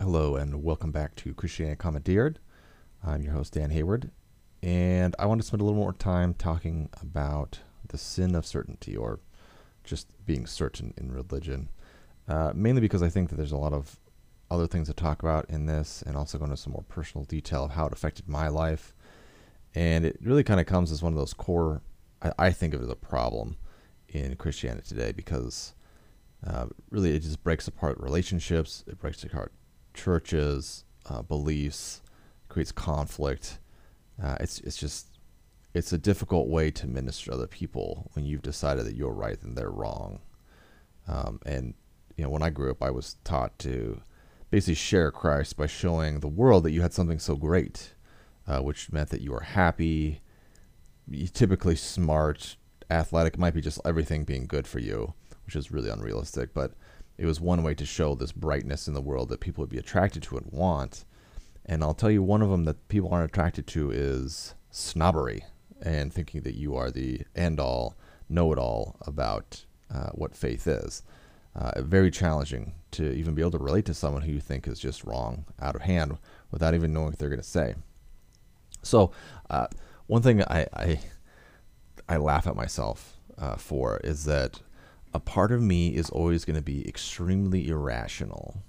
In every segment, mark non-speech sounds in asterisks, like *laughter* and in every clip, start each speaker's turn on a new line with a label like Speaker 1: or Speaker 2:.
Speaker 1: Hello, and welcome back to Christianity Commandeered. I'm your host, Dan Hayward, and I want to spend a little more time talking about the sin of certainty, or just being certain in religion. Uh, mainly because I think that there's a lot of other things to talk about in this, and also go into some more personal detail of how it affected my life. And it really kind of comes as one of those core, I, I think of it as a problem in Christianity today, because uh, really it just breaks apart relationships, it breaks apart churches, uh, beliefs, creates conflict. Uh, it's it's just it's a difficult way to minister to other people when you've decided that you're right and they're wrong. Um, and you know, when I grew up, I was taught to basically share Christ by showing the world that you had something so great, uh, which meant that you were happy, typically smart, athletic. It might be just everything being good for you, which is really unrealistic. But it was one way to show this brightness in the world that people would be attracted to and want. And I'll tell you, one of them that people aren't attracted to is snobbery and thinking that you are the end all, know it all about uh, what faith is. Uh, very challenging to even be able to relate to someone who you think is just wrong out of hand without even knowing what they're going to say. So, uh, one thing I, I, I laugh at myself uh, for is that a part of me is always going to be extremely irrational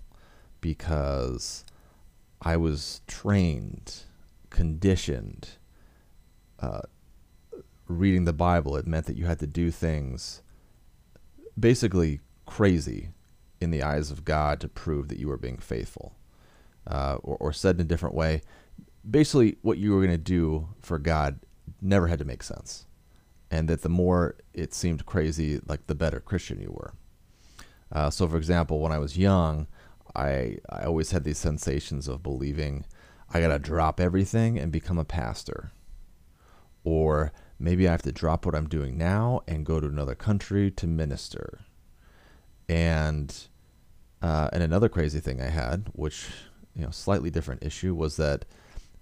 Speaker 1: because I was trained, conditioned, uh, reading the Bible, it meant that you had to do things basically crazy in the eyes of God to prove that you were being faithful. Uh, or, or said in a different way, basically, what you were going to do for God never had to make sense. And that the more it seemed crazy, like the better Christian you were. Uh, so, for example, when I was young, I, I always had these sensations of believing I got to drop everything and become a pastor. Or maybe I have to drop what I'm doing now and go to another country to minister. And uh, and another crazy thing I had, which you know, slightly different issue, was that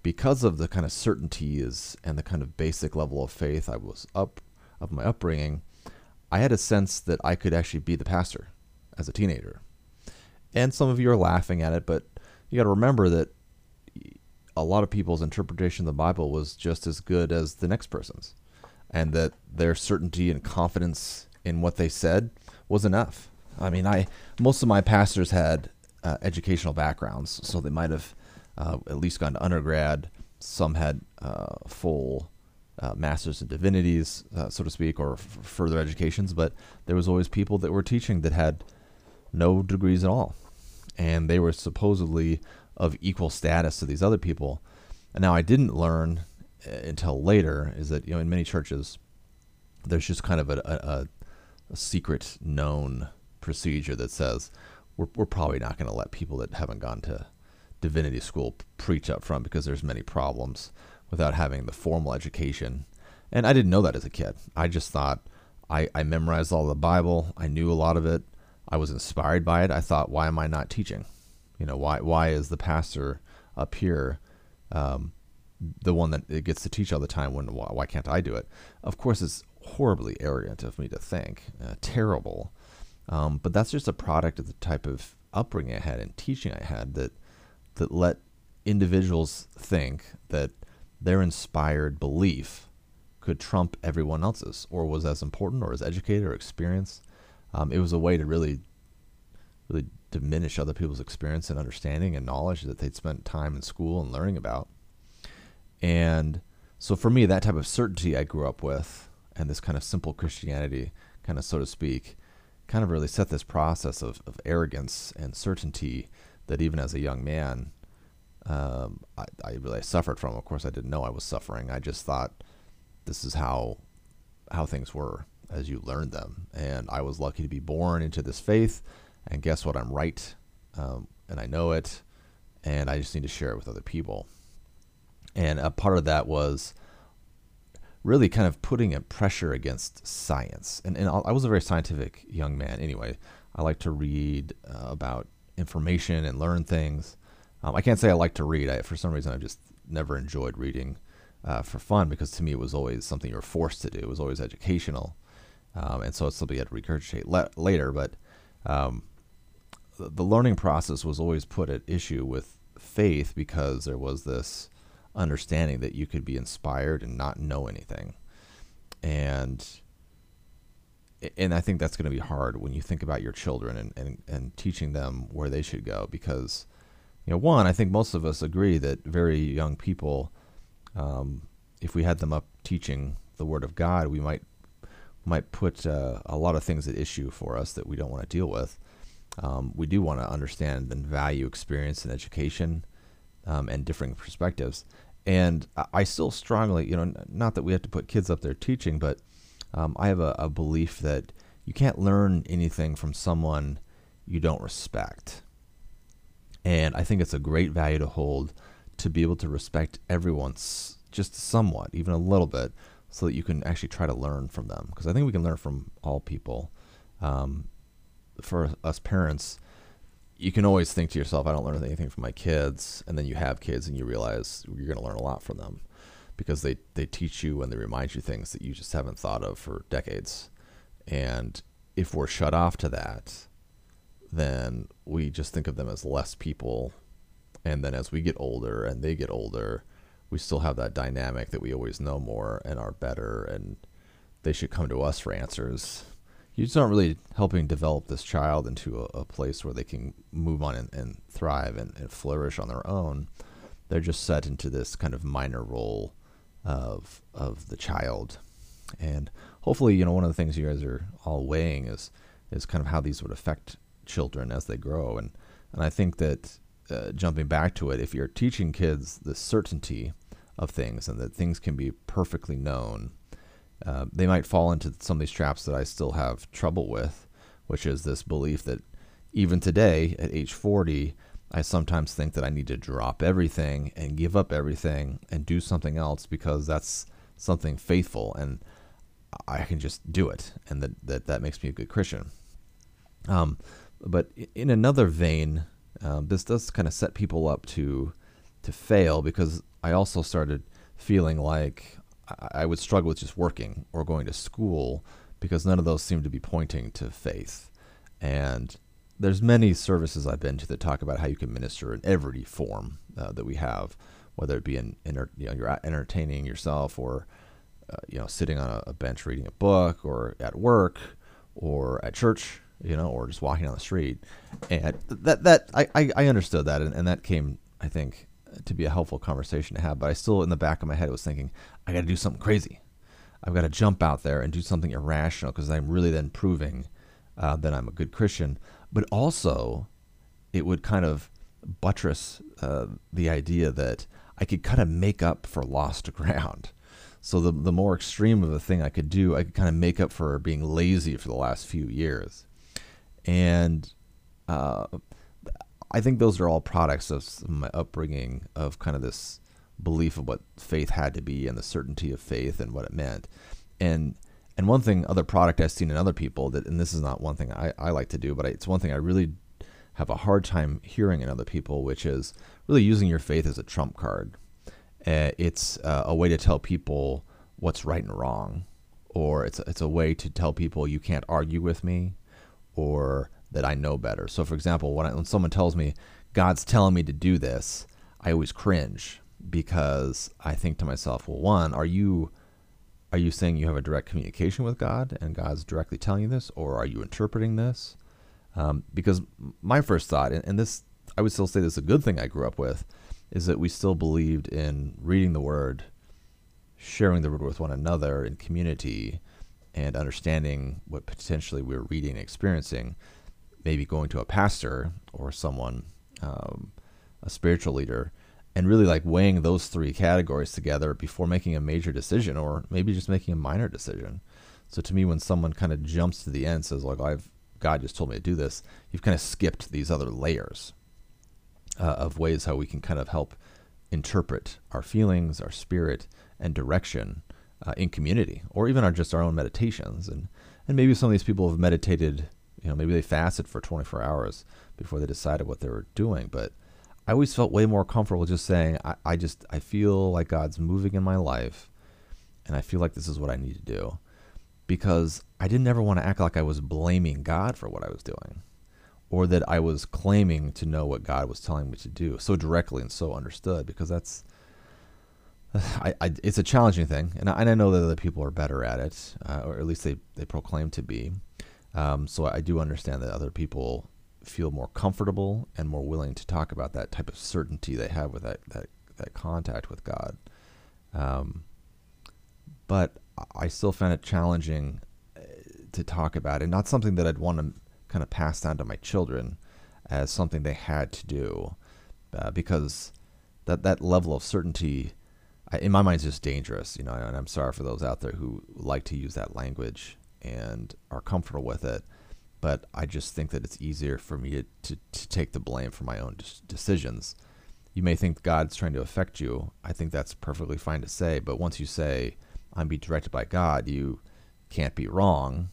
Speaker 1: because of the kind of certainties and the kind of basic level of faith I was up of my upbringing, I had a sense that I could actually be the pastor as a teenager. And some of you are laughing at it, but you got to remember that a lot of people's interpretation of the Bible was just as good as the next person's and that their certainty and confidence in what they said was enough. I mean, I most of my pastors had uh, educational backgrounds, so they might have uh, at least gone to undergrad. Some had uh, full uh, masters in divinities, uh, so to speak, or f- further educations. But there was always people that were teaching that had no degrees at all, and they were supposedly of equal status to these other people. And now I didn't learn until later is that you know in many churches there's just kind of a, a, a secret known procedure that says we're, we're probably not going to let people that haven't gone to divinity school preach up front because there's many problems without having the formal education. And i didn't know that as a kid. I just thought i, I memorized all the bible. I knew a lot of it. I was inspired by it. I thought why am i not teaching? You know why why is the pastor up here um, the one that gets to teach all the time when why, why can't I do it? Of course, it's horribly arrogant of me to think, uh, terrible. Um, but that's just a product of the type of upbringing I had and teaching I had that that let individuals think that their inspired belief could trump everyone else's or was as important or as educated or experienced. Um, it was a way to really, really diminish other people's experience and understanding and knowledge that they'd spent time in school and learning about. And so for me, that type of certainty I grew up with and this kind of simple Christianity, kind of so to speak, kind of really set this process of, of arrogance and certainty that even as a young man, um, I, I really suffered from. Of course, I didn't know I was suffering. I just thought this is how how things were as you learned them. And I was lucky to be born into this faith. And guess what? I'm right, um, and I know it, and I just need to share it with other people and a part of that was really kind of putting a pressure against science. And, and I was a very scientific young man anyway. I like to read uh, about information and learn things. Um, I can't say I like to read. I, for some reason, I've just never enjoyed reading uh, for fun because to me it was always something you were forced to do. It was always educational. Um, and so it's something you had to regurgitate le- later. But um, the learning process was always put at issue with faith because there was this understanding that you could be inspired and not know anything. And and I think that's going to be hard when you think about your children and, and, and teaching them where they should go because you know one I think most of us agree that very young people um, if we had them up teaching the word of God we might might put uh, a lot of things at issue for us that we don't want to deal with um, we do want to understand and value experience and education um, and differing perspectives. And I still strongly, you know, not that we have to put kids up there teaching, but um, I have a, a, belief that you can't learn anything from someone you don't respect. And I think it's a great value to hold to be able to respect everyone's just somewhat, even a little bit, so that you can actually try to learn from them. Because I think we can learn from all people. Um, for us parents, you can always think to yourself, I don't learn anything from my kids. And then you have kids and you realize you're going to learn a lot from them because they, they teach you and they remind you things that you just haven't thought of for decades. And if we're shut off to that, then we just think of them as less people. And then as we get older and they get older, we still have that dynamic that we always know more and are better and they should come to us for answers you just aren't really helping develop this child into a, a place where they can move on and, and thrive and, and, flourish on their own. They're just set into this kind of minor role of of the child, and hopefully, you know, one of the things you guys are all weighing is is kind of how these would affect children as they grow, and and I think that uh, jumping back to it, if you're teaching kids the certainty of things and that things can be perfectly known uh, they might fall into some of these traps that I still have trouble with, which is this belief that even today at age 40, I sometimes think that I need to drop everything and give up everything and do something else because that's something faithful and I can just do it and that that, that makes me a good Christian. Um, but in another vein, um, this does kind of set people up to to fail because I also started feeling like I would struggle with just working or going to school because none of those seem to be pointing to faith. And there's many services I've been to that talk about how you can minister in every form uh, that we have, whether it be in, you know you're entertaining yourself or uh, you know sitting on a bench reading a book or at work or at church, you know, or just walking down the street. And that that I I, I understood that and, and that came I think to be a helpful conversation to have. But I still, in the back of my head, was thinking, I got to do something crazy. I've got to jump out there and do something irrational because I'm really then proving uh, that I'm a good Christian. But also, it would kind of buttress uh, the idea that I could kind of make up for lost *laughs* ground. So the the more extreme of a thing I could do, I could kind of make up for being lazy for the last few years. And uh, I think those are all products of my upbringing of kind of this belief of what faith had to be and the certainty of faith and what it meant. And and one thing, other product I've seen in other people that, and this is not one thing I, I like to do, but it's one thing I really have a hard time hearing in other people, which is really using your faith as a trump card. Uh, it's uh, a way to tell people what's right and wrong, or it's it's a way to tell people you can't argue with me, or that I know better. So, for example, when, I, when someone tells me God's telling me to do this, I always cringe because I think to myself, well, one, are you are you saying you have a direct communication with God and God's directly telling you this, or are you interpreting this? Um, because my first thought, and, and this, I would still say this is a good thing I grew up with, is that we still believed in reading the Word, sharing the Word with one another in community, and understanding what potentially we we're reading and experiencing maybe going to a pastor or someone, um, a spiritual leader, and really like weighing those three categories together before making a major decision or maybe just making a minor decision. So to me, when someone kind of jumps to the end, says like, "I've God just told me to do this," you've kind of skipped these other layers uh, of ways how we can kind of help interpret our feelings, our spirit, and direction uh, in community, or even our just our own meditations. And and maybe some of these people have meditated you know, maybe they fasted for 24 hours before they decided what they were doing. But I always felt way more comfortable just saying, I, I just, I feel like God's moving in my life and I feel like this is what I need to do. Because I didn't ever want to act like I was blaming God for what I was doing or that I was claiming to know what God was telling me to do so directly and so understood because that's *sighs* I, I, it's a challenging thing, and I, and I know that other people are better at it, uh, or at least they, they proclaim to be. Um, so I do understand that other people feel more comfortable and more willing to talk about that type of certainty they have with that that, that contact with God. Um, but I still found it challenging uh, to talk about it. Not something that I'd want to kind of pass down to my children as something they had to do, uh, because that that level of certainty, in my mind, is just dangerous. You know, and I'm sorry for those out there who like to use that language and are comfortable with it. But I just think that it's easier for me to, to, take the blame for my own decisions. You may think God's trying to affect you. I think that's perfectly fine to say. But once you say, I'm being directed by God, you can't be wrong.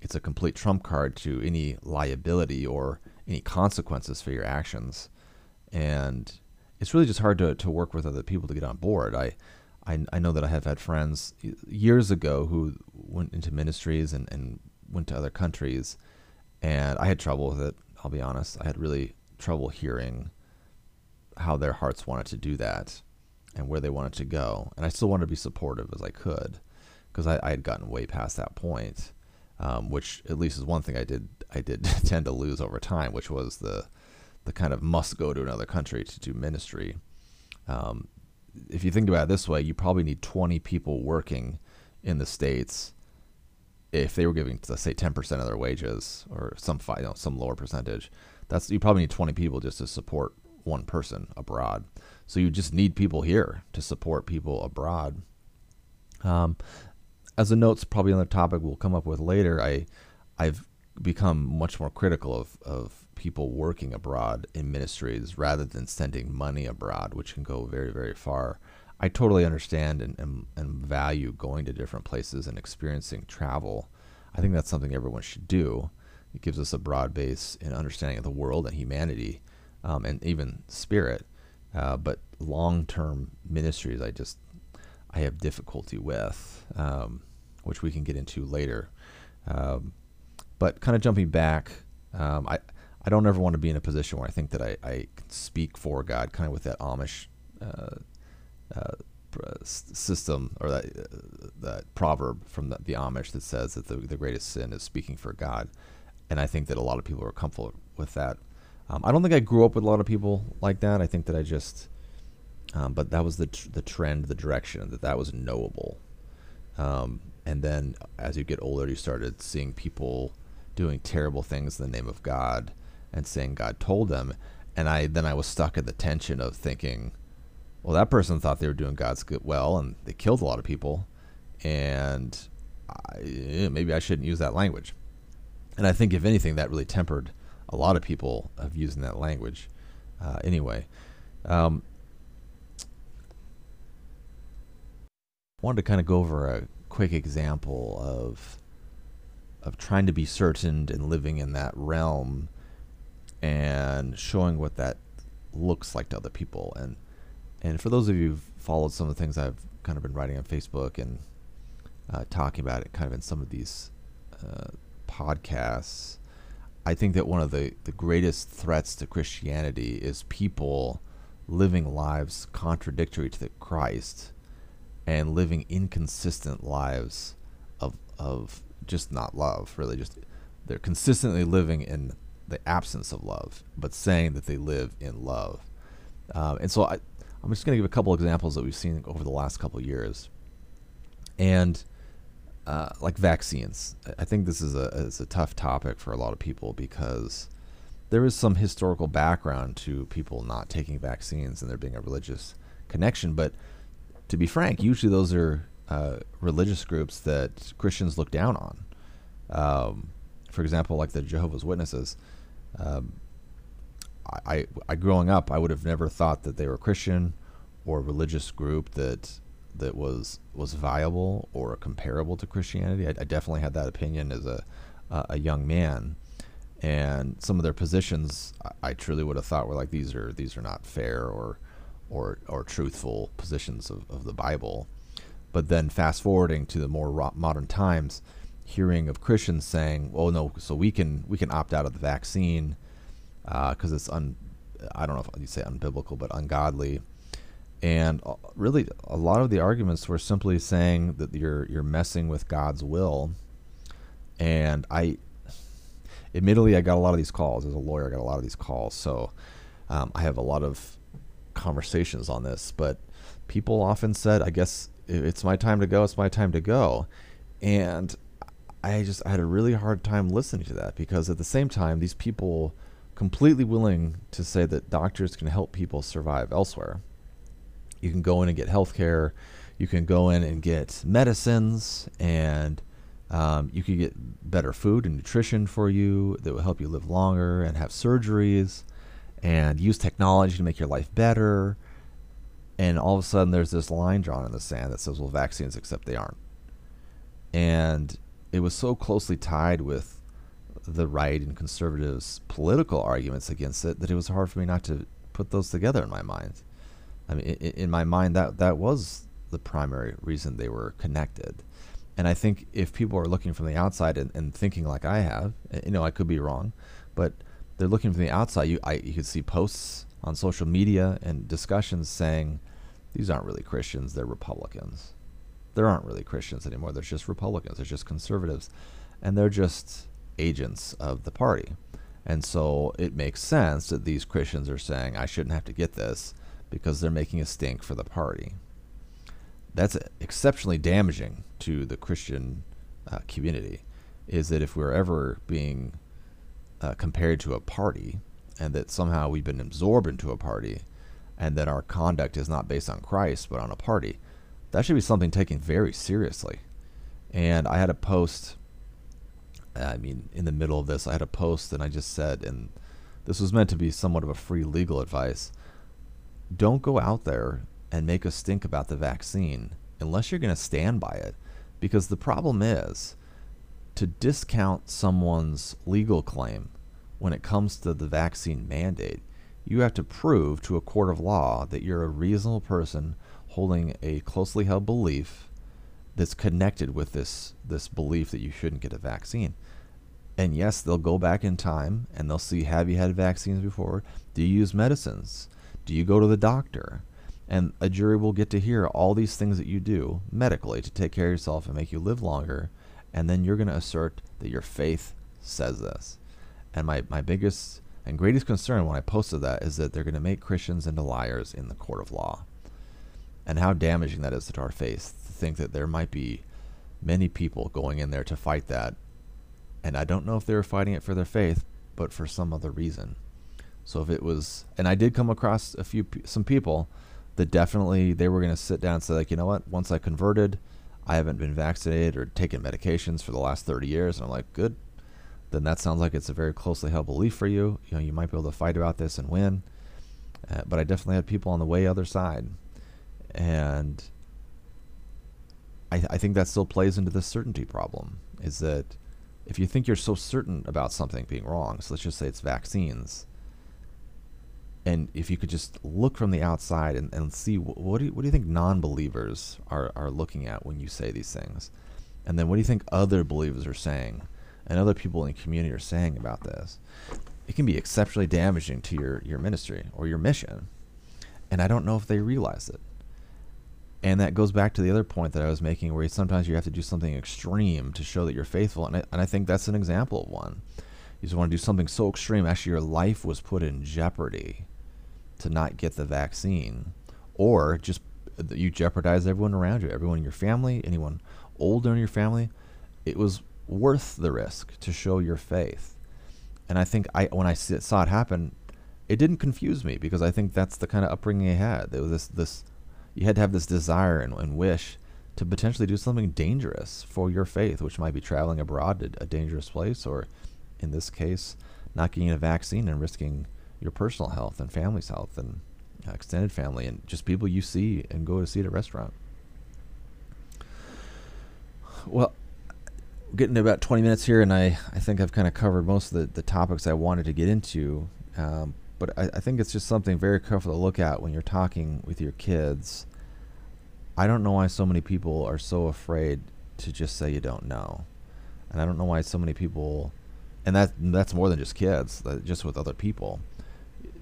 Speaker 1: It's a complete trump card to any liability or any consequences for your actions. And it's really just hard to, to work with other people to get on board. I, I, I know that I have had friends years ago who went into ministries and, and went to other countries, and I had trouble with it. I'll be honest. I had really trouble hearing how their hearts wanted to do that and where they wanted to go. And I still wanted to be supportive as I could because I, I, had gotten way past that point, um, which at least is one thing I did I did *laughs* tend to lose over time, which was the the kind of must go to another country to do ministry. Um, if you think about it this way, you probably need 20 people working in the states if they were giving, let's say, 10% of their wages or some you know, some lower percentage. That's you probably need 20 people just to support one person abroad. So you just need people here to support people abroad. Um, as a note's probably another topic we'll come up with later. I I've become much more critical of, of people working abroad in ministries rather than sending money abroad, which can go very, very far. I totally understand and, and, and value going to different places and experiencing travel. I think that's something everyone should do. It gives us a broad base in understanding of the world and humanity um, and even spirit. Uh, but long term ministries, I just I have difficulty with, um, which we can get into later. Um, but kind of jumping back, um, I I don't ever want to be in a position where I think that I, I speak for God, kind of with that Amish uh, uh, system or that uh, that proverb from the, the, Amish that says that the, the greatest sin is speaking for God, and I think that a lot of people are comfortable with that. Um, I don't think I grew up with a lot of people like that. I think that I just, um, but that was the tr- the trend, the direction that that was knowable. Um, and then as you get older, you started seeing people doing terrible things in the name of God and saying God told them. And I then I was stuck in the tension of thinking, well, that person thought they were doing God's good well, and they killed a lot of people, and I, maybe I shouldn't use that language. And I think, if anything, that really tempered a lot of people of using that language. Uh, anyway, um, wanted to kind of go over a quick example of of trying to be certain and living in that realm and showing what that looks like to other people. And and for those of you who've followed some of the things I've kind of been writing on Facebook and uh, talking about it kind of in some of these uh, podcasts, I think that one of the, the greatest threats to Christianity is people living lives contradictory to the Christ and living inconsistent lives of of just not love, really just they're consistently living in the absence of love, but saying that they live in love. Um, and so I, I'm just going to give a couple examples that we've seen over the last couple years. And uh, like vaccines, I think this is a, is a tough topic for a lot of people because there is some historical background to people not taking vaccines and there being a religious connection. But to be frank, usually those are uh, religious groups that Christians look down on. Um, for example, like the Jehovah's Witnesses. Um, I, I, growing up, I would have never thought that they were Christian or religious group that that was was viable or comparable to Christianity. I, I definitely had that opinion as a uh, a young man, and some of their positions I, I, truly would have thought were like these are these are not fair or or or truthful positions of, of the Bible. But then fast forwarding to the more modern times, hearing of Christians saying, "Well, no, so we can we can opt out of the vaccine because uh, it's un I don't know if you say unbiblical, but ungodly." And uh, really, a lot of the arguments were simply saying that you're you're messing with God's will. And I, admittedly, I got a lot of these calls as a lawyer. I got a lot of these calls, so um, I have a lot of conversations on this. But people often said, "I guess it's my time to go. It's my time to go," and I just I had a really hard time listening to that because at the same time, these people completely willing to say that doctors can help people survive elsewhere. You can go in and get health care. You can go in and get medicines, and um, you can get better food and nutrition for you that will help you live longer and have surgeries and use technology to make your life better. And all of a sudden, there's this line drawn in the sand that says, well, vaccines, except they aren't. And it was so closely tied with the right and conservatives' political arguments against it that it was hard for me not to put those together in my mind. I mean, in, my mind, that that was the primary reason they were connected. And I think if people are looking from the outside and, and thinking like I have, eh, you know, I could be wrong, but they're looking from the outside. You, I, you could see posts on social media and discussions saying these aren't really Christians; they're Republicans there aren't really Christians anymore. There's just Republicans. There's just conservatives, and they're just agents of the party. And so it makes sense that these Christians are saying, I shouldn't have to get this because they're making a stink for the party. That's exceptionally damaging to the Christian uh, community. Is that if we're ever being uh, compared to a party, and that somehow we've been absorbed into a party, and that our conduct is not based on Christ but on a party, that should be something taken very seriously. And I had a post, I mean, in the middle of this, I had a post and I just said, and this was meant to be somewhat of a free legal advice don't go out there and make a stink about the vaccine unless you're going to stand by it. Because the problem is to discount someone's legal claim when it comes to the vaccine mandate, you have to prove to a court of law that you're a reasonable person holding a closely held belief that's connected with this this belief that you shouldn't get a vaccine. And yes, they'll go back in time and they'll see have you had vaccines before? Do you use medicines? Do you go to the doctor? And a jury will get to hear all these things that you do medically to take care of yourself and make you live longer. And then you're going to assert that your faith says this. And my, my biggest and greatest concern when I posted that is that they're going to make Christians into liars in the court of law and how damaging that is to our faith think that there might be many people going in there to fight that. And I don't know if they were fighting it for their faith, but for some other reason. So if it was, and I did come across a few, some people that definitely they were going to sit down and say, like, you know what, once I converted, I haven't been vaccinated or taken medications for the last 30 years. And I'm like, good. Then that sounds like it's a very closely held belief for you. You know, you might be able to fight about this and win. Uh, but I definitely had people on the way other side and I, I think that still plays into the certainty problem. Is that if you think you're so certain about something being wrong, so let's just say it's vaccines, and if you could just look from the outside and, and see what, what do you, what do you think non-believers are, are looking at when you say these things, and then what do you think other believers are saying, and other people in the community are saying about this, it can be exceptionally damaging to your your ministry or your mission, and I don't know if they realize it. And that goes back to the other point that I was making, where sometimes you have to do something extreme to show that you're faithful. And I, and I think that's an example of one. You just want to do something so extreme. Actually, your life was put in jeopardy to not get the vaccine, or just you jeopardize everyone around you, everyone in your family, anyone older in your family. It was worth the risk to show your faith. And I think I when I saw it happen, it didn't confuse me because I think that's the kind of upbringing I had. There was this this you had to have this desire and, and wish to potentially do something dangerous for your faith, which might be traveling abroad to a dangerous place, or in this case, not getting a vaccine and risking your personal health and family's health and uh, extended family and just people you see and go to see at a restaurant. Well, getting to about 20 minutes here, and I, I think I've kind of covered most of the, the topics I wanted to get into. Um, but I, I think it's just something very careful to look at when you're talking with your kids. I don't know why so many people are so afraid to just say you don't know. And I don't know why so many people, and that that's more than just kids, just with other people.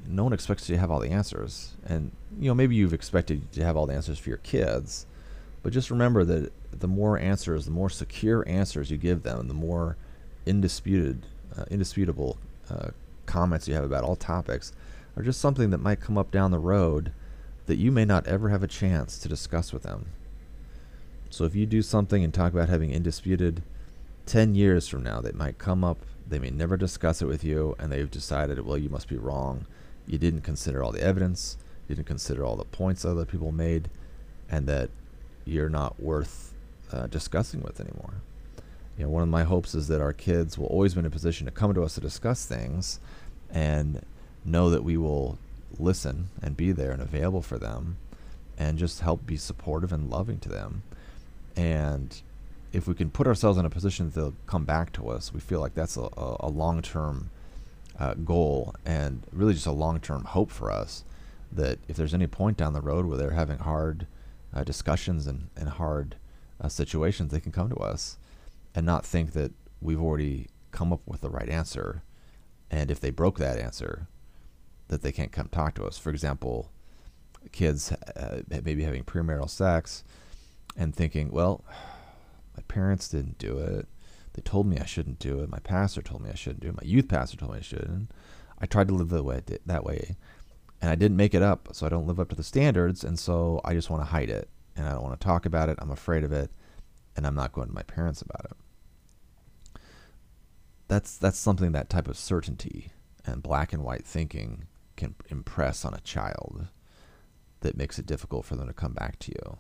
Speaker 1: No one expects you to have all the answers, and you know maybe you've expected to have all the answers for your kids, but just remember that the more answers, the more secure answers you give them, the more indisputed, uh, indisputable uh, comments you have about all topics, are just something that might come up down the road that you may not ever have a chance to discuss with them. So if you do something and talk about having indisputed 10 years from now, they might come up, they may never discuss it with you, and they've decided, well, you must be wrong. You didn't consider all the evidence, you didn't consider all the points other people made, and that you're not worth uh, discussing with anymore. You know, one of my hopes is that our kids will always be in a position to come to us to discuss things and know that we will listen and be there and available for them and just help be supportive and loving to them. And if we can put ourselves in a position that they'll come back to us, we feel like that's a, a, long term uh, goal and really just a long term hope for us. That if there's any point down the road where they're having hard uh, discussions and, and hard uh, situations, they can come to us and not think that we've already come up with the right answer. And if they broke that answer, that they can't come talk to us. For example, kids uh, maybe having premarital sex and thinking, well, my parents didn't do it. They told me I shouldn't do it. My pastor told me I shouldn't do it. My youth pastor told me I shouldn't. I tried to live the way that way, and I didn't make it up. So I don't live up to the standards, and so I just want to hide it, and I don't want to talk about it. I'm afraid of it, and I'm not going to my parents about it. That's that's something that type of certainty and black and white thinking can impress on a child that makes it difficult for them to come back to you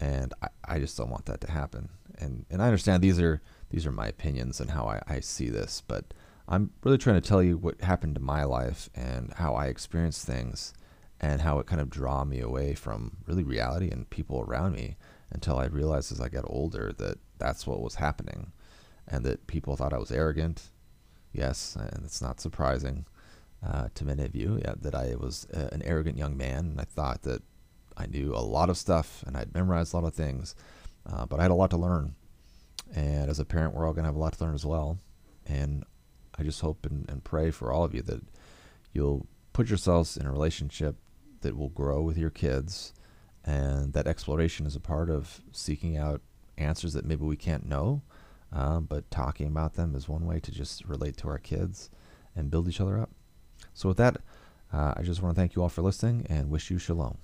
Speaker 1: and I, I just don't want that to happen. And and I understand these are these are my opinions and how I, I see this, but I'm really trying to tell you what happened to my life and how I experienced things and how it kind of draw me away from really reality and people around me until I realized as I got older that that's what was happening and that people thought I was arrogant. Yes, and it's not surprising uh, to many of you yeah, that I was uh, an arrogant young man and I thought that I knew a lot of stuff and I'd memorized a lot of things, uh, but I had a lot to learn. And as a parent, we're all going to have a lot to learn as well. And I just hope and, and pray for all of you that you'll put yourselves in a relationship that will grow with your kids and that exploration is a part of seeking out answers that maybe we can't know, uh, but talking about them is one way to just relate to our kids and build each other up. So, with that, uh, I just want to thank you all for listening and wish you shalom.